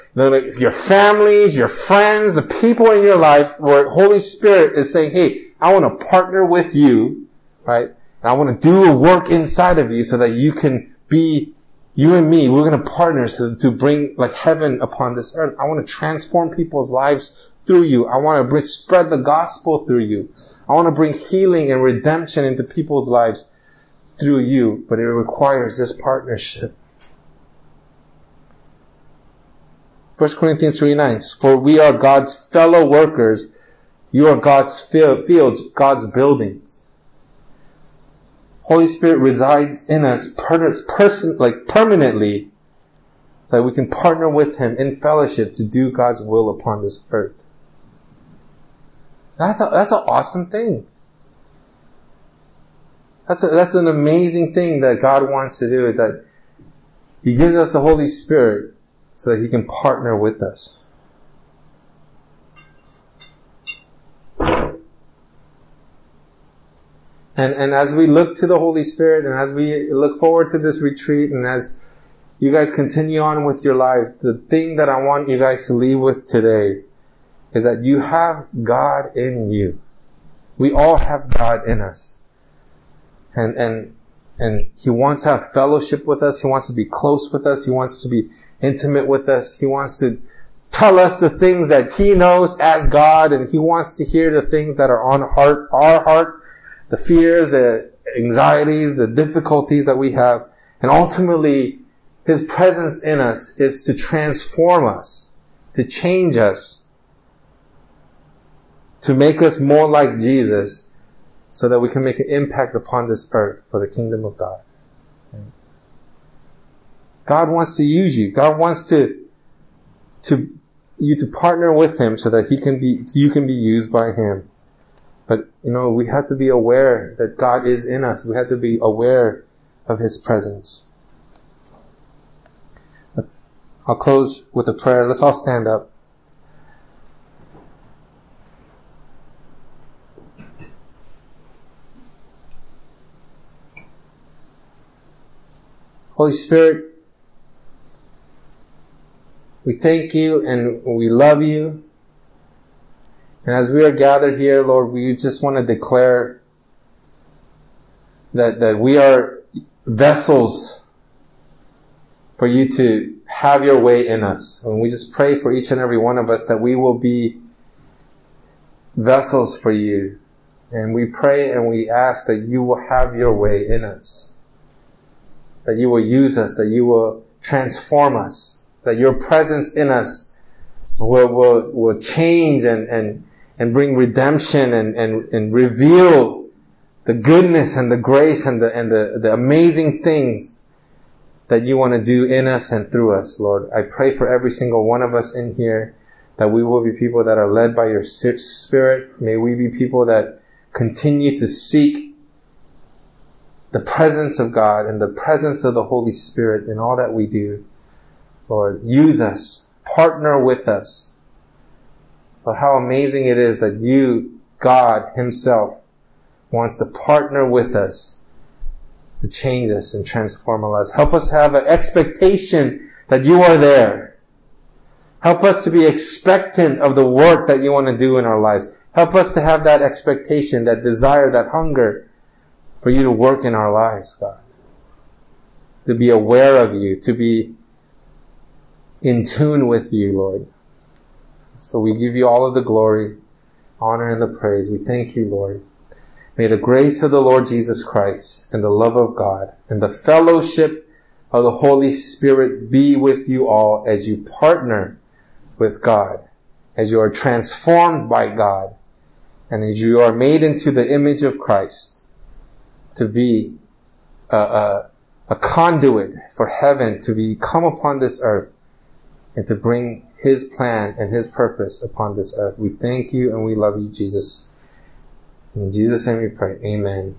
your families, your friends, the people in your life where Holy Spirit is saying, hey, I want to partner with you, right? And I want to do a work inside of you so that you can be, you and me, we're going to partner to, to bring like heaven upon this earth. I want to transform people's lives through you. I want to spread the gospel through you. I want to bring healing and redemption into people's lives through you, but it requires this partnership. 1 Corinthians 3 9. For we are God's fellow workers. You are God's fields, God's buildings. Holy Spirit resides in us person, like permanently that we can partner with Him in fellowship to do God's will upon this earth. That's a, that's an awesome thing. That's a, that's an amazing thing that God wants to do, that He gives us the Holy Spirit so that He can partner with us. And, and as we look to the Holy Spirit and as we look forward to this retreat and as you guys continue on with your lives, the thing that I want you guys to leave with today is that you have God in you. We all have God in us. And, and and He wants to have fellowship with us. He wants to be close with us. He wants to be intimate with us. He wants to tell us the things that He knows as God, and He wants to hear the things that are on heart, our heart, the fears, the anxieties, the difficulties that we have. And ultimately, His presence in us is to transform us, to change us, to make us more like Jesus, so that we can make an impact upon this earth for the kingdom of God. God wants to use you. God wants to, to, you to partner with Him so that He can be, you can be used by Him. But, you know, we have to be aware that God is in us. We have to be aware of His presence. I'll close with a prayer. Let's all stand up. Holy Spirit, we thank you and we love you. And as we are gathered here, Lord, we just want to declare that, that we are vessels for you to have your way in us. And we just pray for each and every one of us that we will be vessels for you. And we pray and we ask that you will have your way in us. That you will use us, that you will transform us, that your presence in us will, will, will change and, and, and bring redemption and, and, and reveal the goodness and the grace and the, and the, the amazing things that you want to do in us and through us, Lord. I pray for every single one of us in here that we will be people that are led by your spirit. May we be people that continue to seek the presence of God and the presence of the Holy Spirit in all that we do. Lord, use us. Partner with us. But how amazing it is that you, God Himself, wants to partner with us to change us and transform our lives. Help us have an expectation that you are there. Help us to be expectant of the work that you want to do in our lives. Help us to have that expectation, that desire, that hunger for you to work in our lives, God. To be aware of you, to be in tune with you, Lord. So we give you all of the glory, honor, and the praise. We thank you, Lord. May the grace of the Lord Jesus Christ and the love of God and the fellowship of the Holy Spirit be with you all as you partner with God, as you are transformed by God, and as you are made into the image of Christ to be a, a, a conduit for heaven to be come upon this earth and to bring His plan and His purpose upon this earth. We thank you and we love you, Jesus. In Jesus' name we pray. Amen.